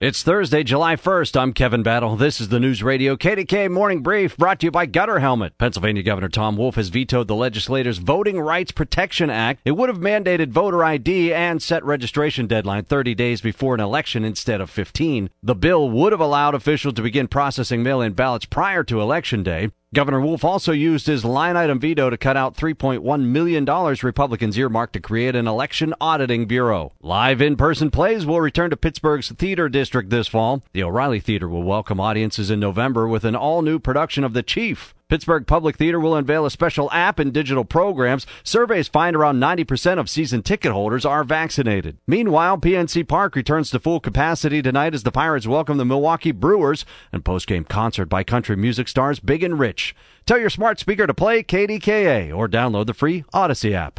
It's Thursday, July 1st. I'm Kevin Battle. This is the News Radio KDKA Morning Brief brought to you by Gutter Helmet. Pennsylvania Governor Tom Wolf has vetoed the legislator's Voting Rights Protection Act. It would have mandated voter ID and set registration deadline 30 days before an election instead of 15. The bill would have allowed officials to begin processing mail in ballots prior to Election Day. Governor Wolf also used his line item veto to cut out $3.1 million Republicans earmarked to create an election auditing bureau. Live in person plays will return to Pittsburgh's theater district this fall. The O'Reilly Theater will welcome audiences in November with an all new production of The Chief. Pittsburgh Public Theater will unveil a special app and digital programs. Surveys find around 90% of season ticket holders are vaccinated. Meanwhile, PNC Park returns to full capacity tonight as the Pirates welcome the Milwaukee Brewers and post-game concert by country music stars Big and Rich. Tell your smart speaker to play KDKA or download the free Audacy app.